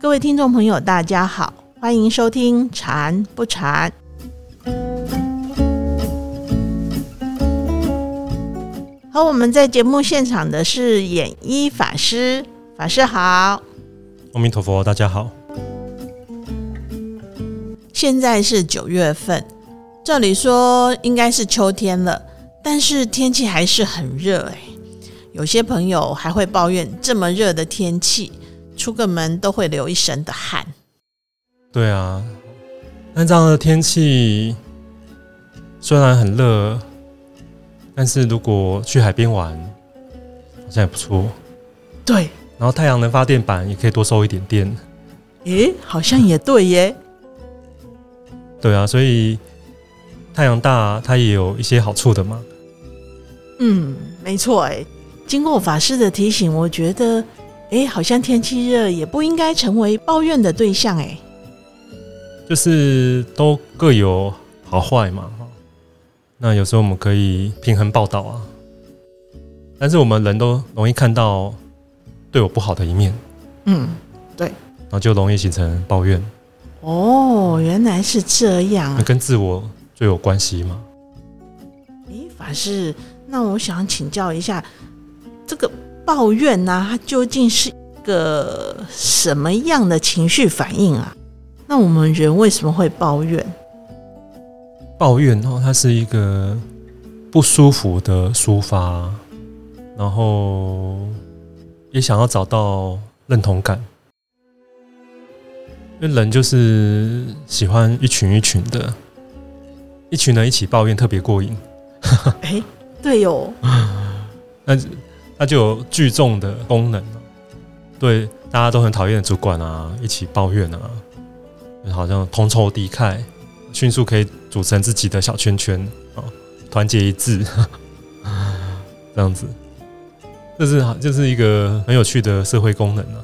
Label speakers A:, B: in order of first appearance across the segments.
A: 各位听众朋友，大家好，欢迎收听《禅不禅》。和我们在节目现场的是演一法师，法师好。
B: 阿弥陀佛，大家好。
A: 现在是九月份，照理说应该是秋天了，但是天气还是很热哎。有些朋友还会抱怨这么热的天气，出个门都会流一身的汗。
B: 对啊，那这样的天气虽然很热，但是如果去海边玩，好像也不错。
A: 对，
B: 然后太阳能发电板也可以多收一点电。
A: 诶，好像也对耶。
B: 对啊，所以太阳大，它也有一些好处的嘛。
A: 嗯，没错哎。经过法师的提醒，我觉得，哎，好像天气热也不应该成为抱怨的对象哎。
B: 就是都各有好坏嘛，那有时候我们可以平衡报道啊。但是我们人都容易看到对我不好的一面。
A: 嗯，对。
B: 然后就容易形成抱怨。
A: 哦，原来是这样啊！
B: 跟自我最有关系嘛？
A: 诶，法师，那我想请教一下，这个抱怨呢，它究竟是一个什么样的情绪反应啊？那我们人为什么会抱怨？
B: 抱怨哦，它是一个不舒服的抒发，然后也想要找到认同感。因为人就是喜欢一群一群的，一群人一起抱怨特别过瘾。
A: 哎，对哦，
B: 那那就有聚众的功能对，大家都很讨厌的主管啊，一起抱怨啊，好像同仇敌忾，迅速可以组成自己的小圈圈啊，团结一致，这样子，这是这是一个很有趣的社会功能啊。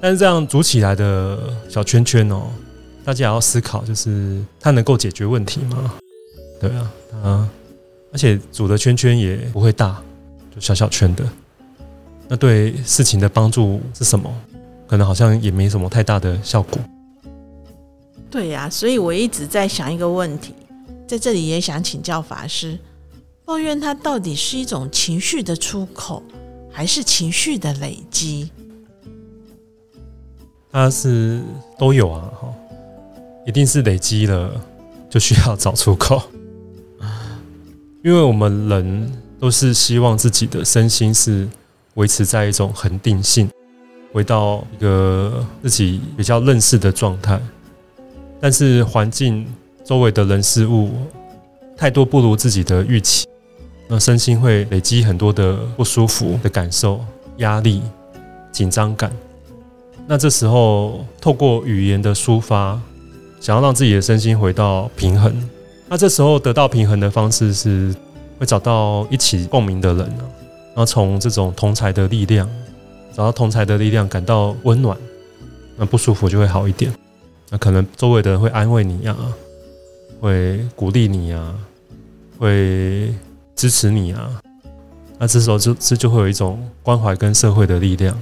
B: 但是这样组起来的小圈圈哦，大家也要思考，就是它能够解决问题吗？对啊，啊，而且组的圈圈也不会大，就小小圈的，那对事情的帮助是什么？可能好像也没什么太大的效果。
A: 对呀，所以我一直在想一个问题，在这里也想请教法师：抱怨它到底是一种情绪的出口，还是情绪的累积？
B: 它是都有啊，哈，一定是累积了，就需要找出口。因为我们人都是希望自己的身心是维持在一种恒定性，回到一个自己比较认识的状态。但是环境周围的人事物太多不如自己的预期，那身心会累积很多的不舒服的感受、压力、紧张感。那这时候，透过语言的抒发，想要让自己的身心回到平衡。那这时候得到平衡的方式是，会找到一起共鸣的人啊，然后从这种同才的力量，找到同才的力量，感到温暖，那不舒服就会好一点。那可能周围的人会安慰你呀，会鼓励你呀，会支持你啊。那这时候就这就会有一种关怀跟社会的力量。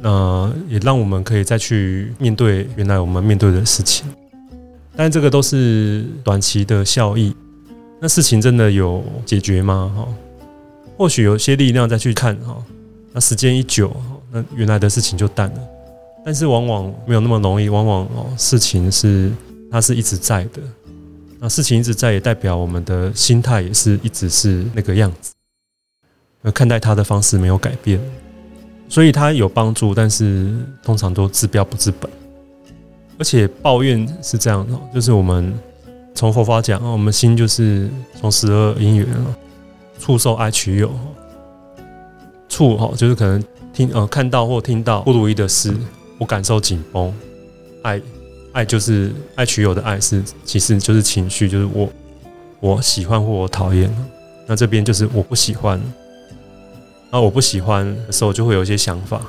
B: 那也让我们可以再去面对原来我们面对的事情，但这个都是短期的效益。那事情真的有解决吗？哈，或许有些力量再去看哈。那时间一久，那原来的事情就淡了。但是往往没有那么容易，往往哦，事情是它是一直在的。那事情一直在，也代表我们的心态也是一直是那个样子，呃，看待它的方式没有改变。所以它有帮助，但是通常都治标不治本。而且抱怨是这样的，就是我们从佛法讲，我们心就是从十二因缘啊，触受爱取有，触哈就是可能听呃看到或听到不如意的事，我感受紧绷。爱爱就是爱取有的爱是，其实就是情绪，就是我我喜欢或我讨厌。那这边就是我不喜欢。那我不喜欢的时候，就会有一些想法，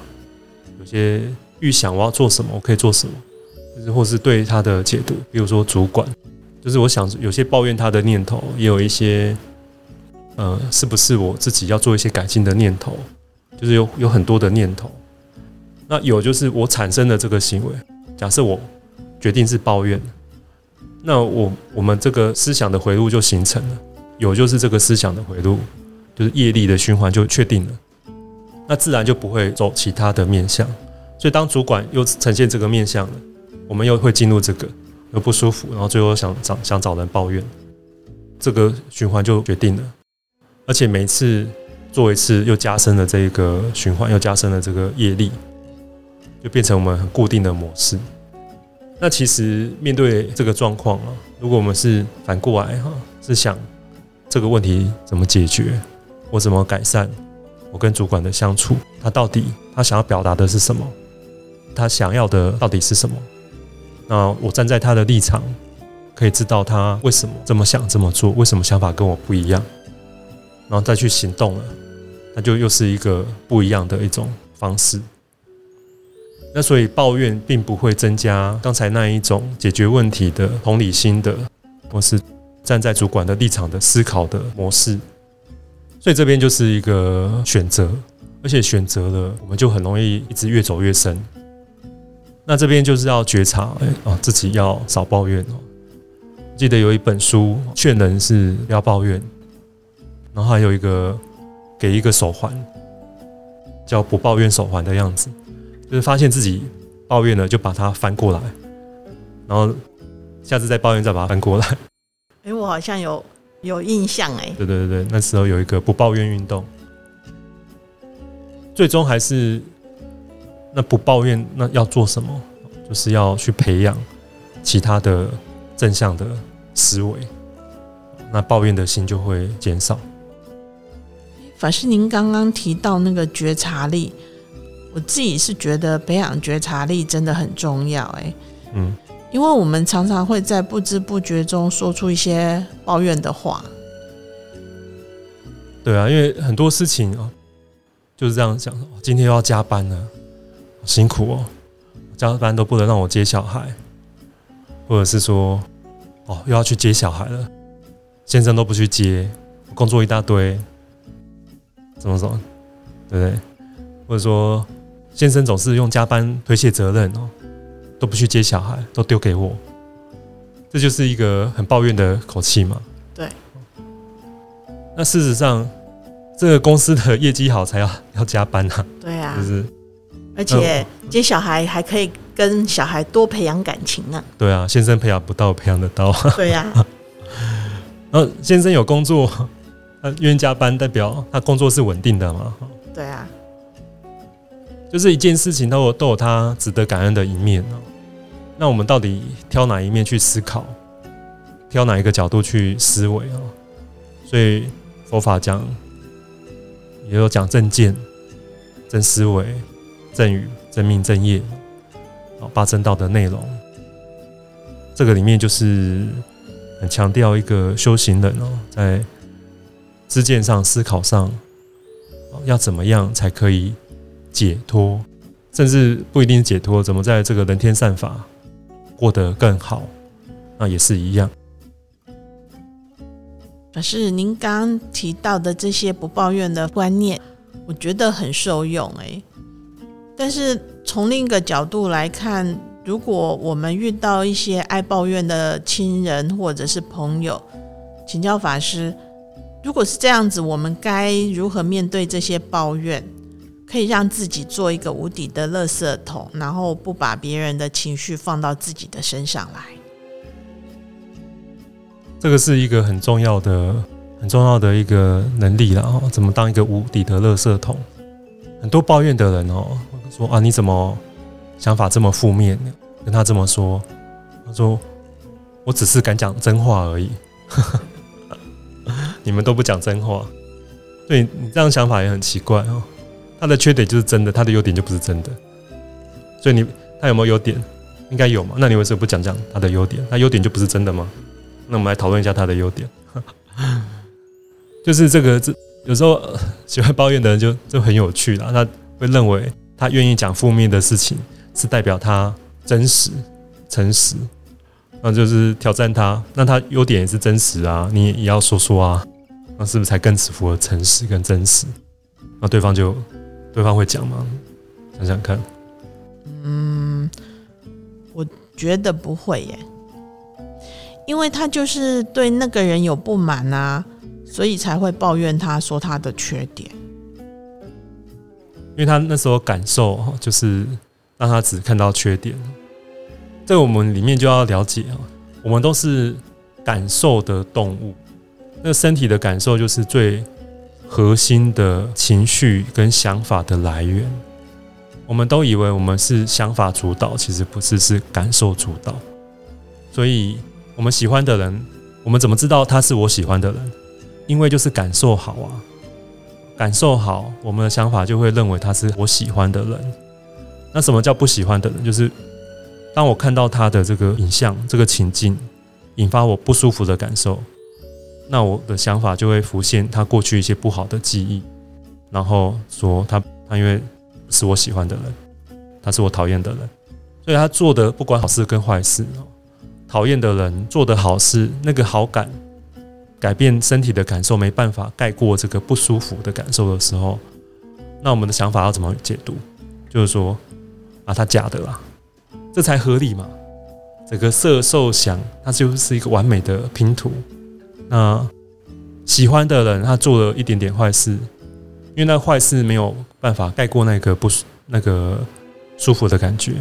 B: 有些预想我要做什么，我可以做什么，就是或是对他的解读。比如说主管，就是我想有些抱怨他的念头，也有一些呃，是不是我自己要做一些改进的念头？就是有有很多的念头。那有就是我产生的这个行为，假设我决定是抱怨，那我我们这个思想的回路就形成了。有就是这个思想的回路，就是业力的循环就确定了。那自然就不会走其他的面相。所以当主管又呈现这个面相了，我们又会进入这个又不舒服，然后最后想找想找人抱怨，这个循环就决定了。而且每次做一次，又加深了这个循环，又加深了这个业力。就变成我们很固定的模式。那其实面对这个状况啊，如果我们是反过来哈，是想这个问题怎么解决，我怎么改善我跟主管的相处，他到底他想要表达的是什么，他想要的到底是什么？那我站在他的立场，可以知道他为什么这么想这么做，为什么想法跟我不一样，然后再去行动了，那就又是一个不一样的一种方式。那所以抱怨并不会增加刚才那一种解决问题的同理心的，或是站在主管的立场的思考的模式。所以这边就是一个选择，而且选择了，我们就很容易一直越走越深。那这边就是要觉察，哎啊，自己要少抱怨哦。记得有一本书劝人是不要抱怨，然后还有一个给一个手环，叫不抱怨手环的样子。就是发现自己抱怨了，就把它翻过来，然后下次再抱怨，再把它翻过来。
A: 哎，我好像有有印象哎。
B: 对对对对，那时候有一个不抱怨运动，最终还是那不抱怨，那要做什么？就是要去培养其他的正向的思维，那抱怨的心就会减少。
A: 法师，您刚刚提到那个觉察力。我自己是觉得培养觉察力真的很重要，哎，嗯，因为我们常常会在不知不觉中说出一些抱怨的话。
B: 对啊，因为很多事情啊，就是这样讲，今天又要加班了，辛苦哦，加班都不能让我接小孩，或者是说，哦，又要去接小孩了，先生都不去接，工作一大堆，怎么怎么，对不对？或者说。先生总是用加班推卸责任哦，都不去接小孩，都丢给我，这就是一个很抱怨的口气嘛。
A: 对。
B: 那事实上，这个公司的业绩好才要要加班啊。
A: 对啊。
B: 就是。
A: 而且接小孩还可以跟小孩多培养感情呢。
B: 对啊，先生培养不到，培养得到。
A: 对呀。
B: 然 后先生有工作，他愿意加班，代表他工作是稳定的嘛。
A: 对啊。
B: 就是一件事情都有都有他值得感恩的一面哦。那我们到底挑哪一面去思考？挑哪一个角度去思维啊？所以佛法讲也有讲正见、正思维、正语、正命、正业啊，八正道的内容。这个里面就是很强调一个修行人哦，在知见上、思考上，要怎么样才可以？解脱，甚至不一定解脱，怎么在这个人天善法过得更好？那也是一样。
A: 可是您刚刚提到的这些不抱怨的观念，我觉得很受用诶。但是从另一个角度来看，如果我们遇到一些爱抱怨的亲人或者是朋友，请教法师，如果是这样子，我们该如何面对这些抱怨？可以让自己做一个无底的垃圾桶，然后不把别人的情绪放到自己的身上来。
B: 这个是一个很重要的、很重要的一个能力了哦。怎么当一个无底的垃圾桶？很多抱怨的人哦，说啊，你怎么想法这么负面呢？跟他这么说，他说我只是敢讲真话而已。你们都不讲真话，对你这样想法也很奇怪哦。他的缺点就是真的，他的优点就不是真的。所以你他有没有优点？应该有嘛？那你为什么不讲讲他的优点？他优点就不是真的吗？那我们来讨论一下他的优点。就是这个，这有时候喜欢抱怨的人就就很有趣了。他会认为他愿意讲负面的事情，是代表他真实、诚实，那就是挑战他。那他优点也是真实啊，你也要说说啊。那是不是才更符合诚实跟真实？那对方就对方会讲吗？想想看，
A: 嗯，我觉得不会耶，因为他就是对那个人有不满啊，所以才会抱怨他说他的缺点。
B: 因为他那时候感受，就是让他只看到缺点。在我们里面就要了解啊，我们都是感受的动物，那身体的感受就是最核心的情绪跟想法的来源。我们都以为我们是想法主导，其实不是，是感受主导。所以，我们喜欢的人，我们怎么知道他是我喜欢的人？因为就是感受好啊，感受好，我们的想法就会认为他是我喜欢的人。那什么叫不喜欢的人？就是当我看到他的这个影像、这个情境，引发我不舒服的感受，那我的想法就会浮现他过去一些不好的记忆，然后说他他因为。是我喜欢的人，他是我讨厌的人，所以他做的不管好事跟坏事，讨厌的人做的好事，那个好感改变身体的感受没办法盖过这个不舒服的感受的时候，那我们的想法要怎么解读？就是说啊，他假的啦，这才合理嘛。整个色受想，它就是一个完美的拼图。那喜欢的人，他做了一点点坏事。因为那坏事没有办法盖过那个不那个舒服的感觉，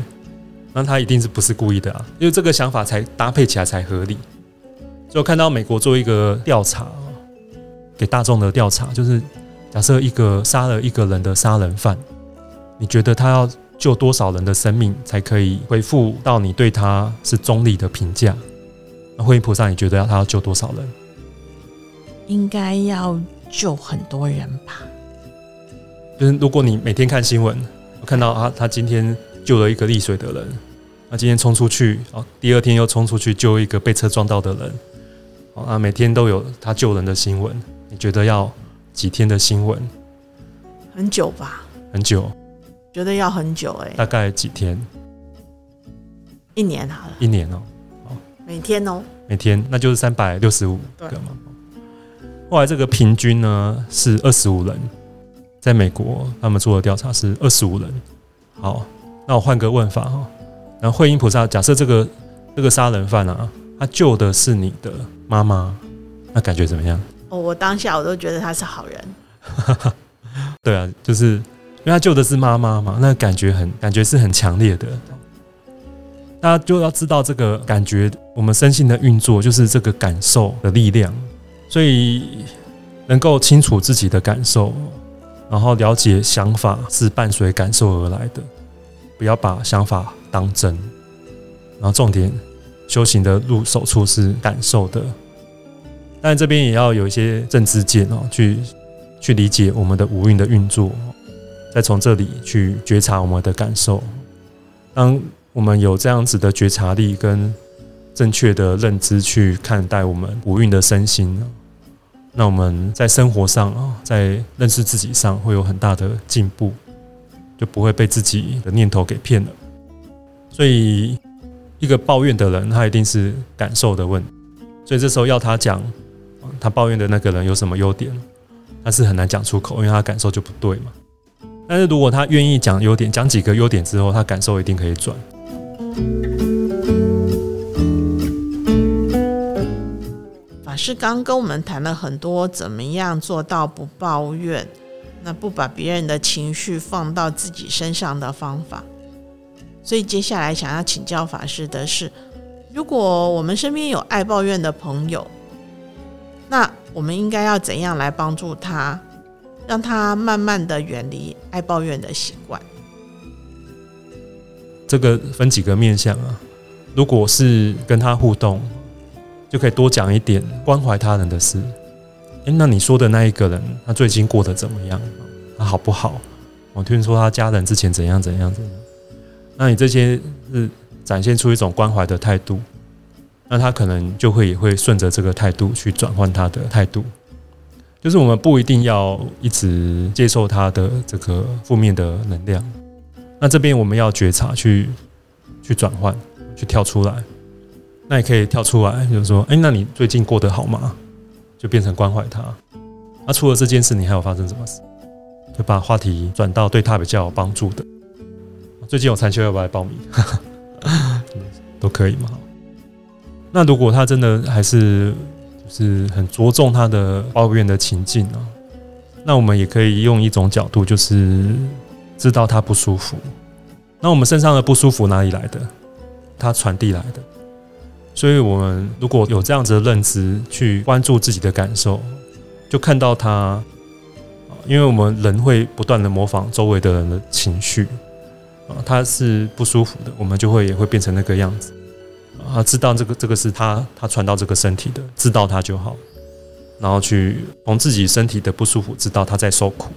B: 那他一定是不是故意的啊？因为这个想法才搭配起来才合理。就看到美国做一个调查，给大众的调查，就是假设一个杀了一个人的杀人犯，你觉得他要救多少人的生命才可以恢复到你对他是中立的评价？那慧音菩萨，你觉得要他要救多少人？
A: 应该要救很多人吧。
B: 就是如果你每天看新闻，看到啊，他今天救了一个溺水的人，那今天冲出去，哦，第二天又冲出去救一个被车撞到的人，啊，每天都有他救人的新闻，你觉得要几天的新闻？
A: 很久吧？
B: 很久？
A: 觉得要很久哎？
B: 大概几天？
A: 一年好了。
B: 一年哦，
A: 哦，每天哦，
B: 每天那就是三百六十五个嘛。后来这个平均呢是二十五人。在美国，他们做的调查是二十五人。好，那我换个问法哈。然后慧音菩萨，假设这个这个杀人犯啊，他救的是你的妈妈，那感觉怎么样？
A: 哦，我当下我都觉得他是好人。
B: 对啊，就是因为他救的是妈妈嘛，那感觉很感觉是很强烈的。大家就要知道这个感觉，我们身心的运作就是这个感受的力量，所以能够清楚自己的感受。然后了解想法是伴随感受而来的，不要把想法当真。然后重点，修行的入手处是感受的，但这边也要有一些正知见哦，去去理解我们的五蕴的运作，再从这里去觉察我们的感受。当我们有这样子的觉察力跟正确的认知去看待我们五蕴的身心。那我们在生活上啊，在认识自己上会有很大的进步，就不会被自己的念头给骗了。所以，一个抱怨的人，他一定是感受的问。所以这时候要他讲他抱怨的那个人有什么优点，他是很难讲出口，因为他感受就不对嘛。但是如果他愿意讲优点，讲几个优点之后，他感受一定可以转。
A: 法师刚跟我们谈了很多怎么样做到不抱怨，那不把别人的情绪放到自己身上的方法。所以接下来想要请教法师的是，如果我们身边有爱抱怨的朋友，那我们应该要怎样来帮助他，让他慢慢的远离爱抱怨的习惯？
B: 这个分几个面向啊，如果是跟他互动。就可以多讲一点关怀他人的事。诶，那你说的那一个人，他最近过得怎么样？他好不好？我听说他家人之前怎样怎样怎样。那你这些是展现出一种关怀的态度，那他可能就会也会顺着这个态度去转换他的态度。就是我们不一定要一直接受他的这个负面的能量。那这边我们要觉察，去去转换，去跳出来。那也可以跳出来，就是说，哎，那你最近过得好吗？就变成关怀他。那除了这件事，你还有发生什么事？就把话题转到对他比较有帮助的。最近有残休，要不要来报名？都可以嘛。那如果他真的还是就是很着重他的抱怨的情境呢？那我们也可以用一种角度，就是知道他不舒服。那我们身上的不舒服哪里来的？他传递来的。所以，我们如果有这样子的认知，去关注自己的感受，就看到他。因为我们人会不断的模仿周围的人的情绪啊，他是不舒服的，我们就会也会变成那个样子啊。知道这个这个是他他传到这个身体的，知道他就好。然后去从自己身体的不舒服，知道他在受苦，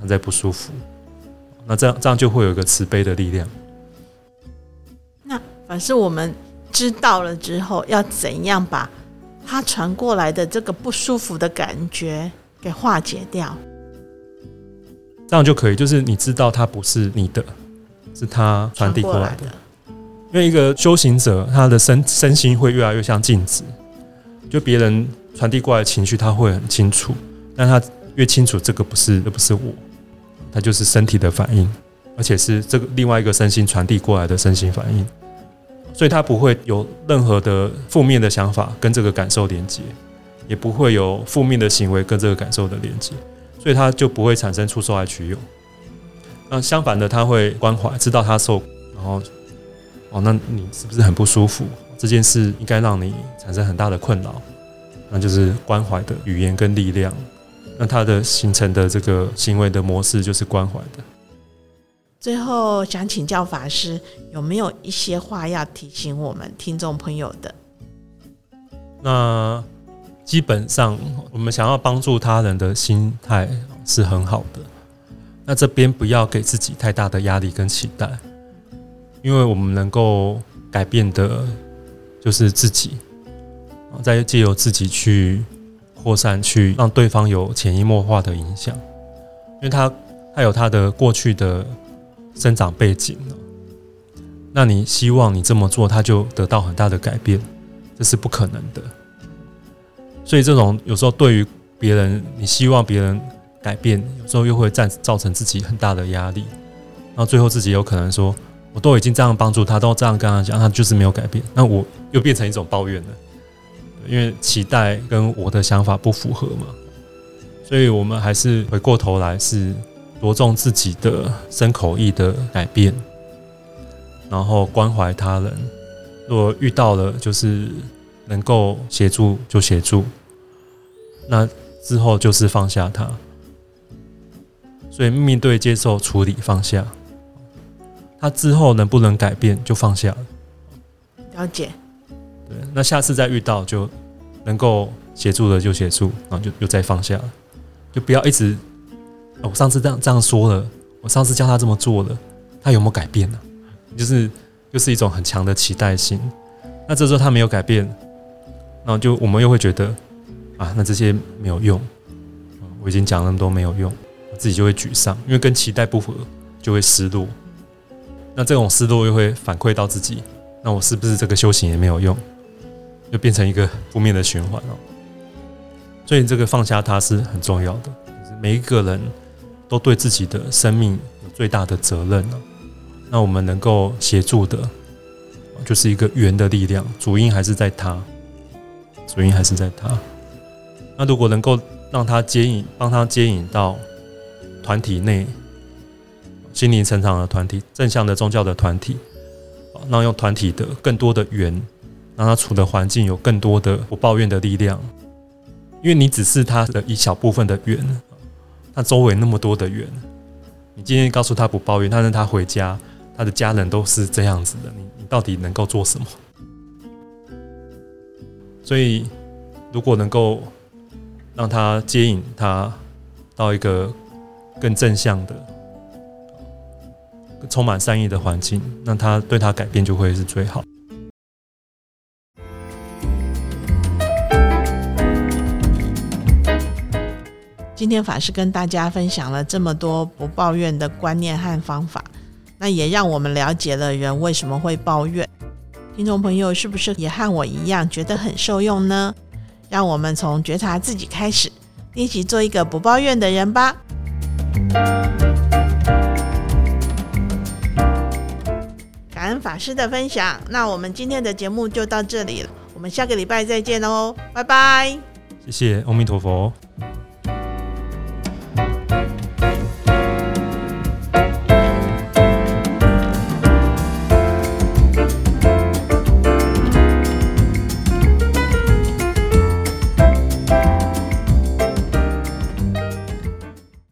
B: 他在不舒服，那这样这样就会有一个慈悲的力量。
A: 那反是我们知道了之后，要怎样把他传过来的这个不舒服的感觉给化解掉？
B: 这样就可以，就是你知道他不是你的，是他传递过来的。因为一个修行者，他的身身心会越来越像镜子，就别人。传递过来的情绪，他会很清楚，但他越清楚，这个不是，这不是我，他就是身体的反应，而且是这个另外一个身心传递过来的身心反应，所以他不会有任何的负面的想法跟这个感受连接，也不会有负面的行为跟这个感受的连接，所以他就不会产生出受害取有。那相反的，他会关怀，知道他受，然后，哦，那你是不是很不舒服？这件事应该让你产生很大的困扰。那就是关怀的语言跟力量，那他的形成的这个行为的模式就是关怀的。
A: 最后想请教法师，有没有一些话要提醒我们听众朋友的？
B: 那基本上我们想要帮助他人的心态是很好的，那这边不要给自己太大的压力跟期待，因为我们能够改变的就是自己。再借由自己去扩散，去让对方有潜移默化的影响，因为他他有他的过去的生长背景那你希望你这么做，他就得到很大的改变，这是不可能的。所以这种有时候对于别人，你希望别人改变，有时候又会造造成自己很大的压力，然后最后自己有可能说，我都已经这样帮助他，都这样跟他讲，他就是没有改变，那我又变成一种抱怨了。因为期待跟我的想法不符合嘛，所以我们还是回过头来是着重自己的身口意的改变，然后关怀他人。如果遇到了，就是能够协助就协助，那之后就是放下他。所以面对、接受、处理、放下，他之后能不能改变就放下。
A: 了了解。
B: 对那下次再遇到，就能够协助的就协助，然后就又再放下了，就不要一直。我上次这样这样说了，我上次教他这么做了，他有没有改变呢？就是又是一种很强的期待性。那这时候他没有改变，然后就我们又会觉得啊，那这些没有用，我已经讲那么多没有用，自己就会沮丧，因为跟期待不符，就会失落。那这种失落又会反馈到自己，那我是不是这个修行也没有用？就变成一个负面的循环了，所以这个放下它是很重要的。每一个人都对自己的生命有最大的责任了。那我们能够协助的，就是一个圆的力量，主因还是在他，主因还是在他。那如果能够让他接引，帮他接引到团体内，心灵成长的团体，正向的宗教的团体，那用团体的更多的缘。让他处的环境有更多的不抱怨的力量，因为你只是他的一小部分的缘，他周围那么多的缘，你今天告诉他不抱怨，但是他回家，他的家人都是这样子的，你你到底能够做什么？所以，如果能够让他接引他到一个更正向的、充满善意的环境，那他对他改变就会是最好。
A: 今天法师跟大家分享了这么多不抱怨的观念和方法，那也让我们了解了人为什么会抱怨。听众朋友是不是也和我一样觉得很受用呢？让我们从觉察自己开始，一起做一个不抱怨的人吧。感恩法师的分享，那我们今天的节目就到这里了，我们下个礼拜再见哦，拜拜。
B: 谢谢，阿弥陀佛。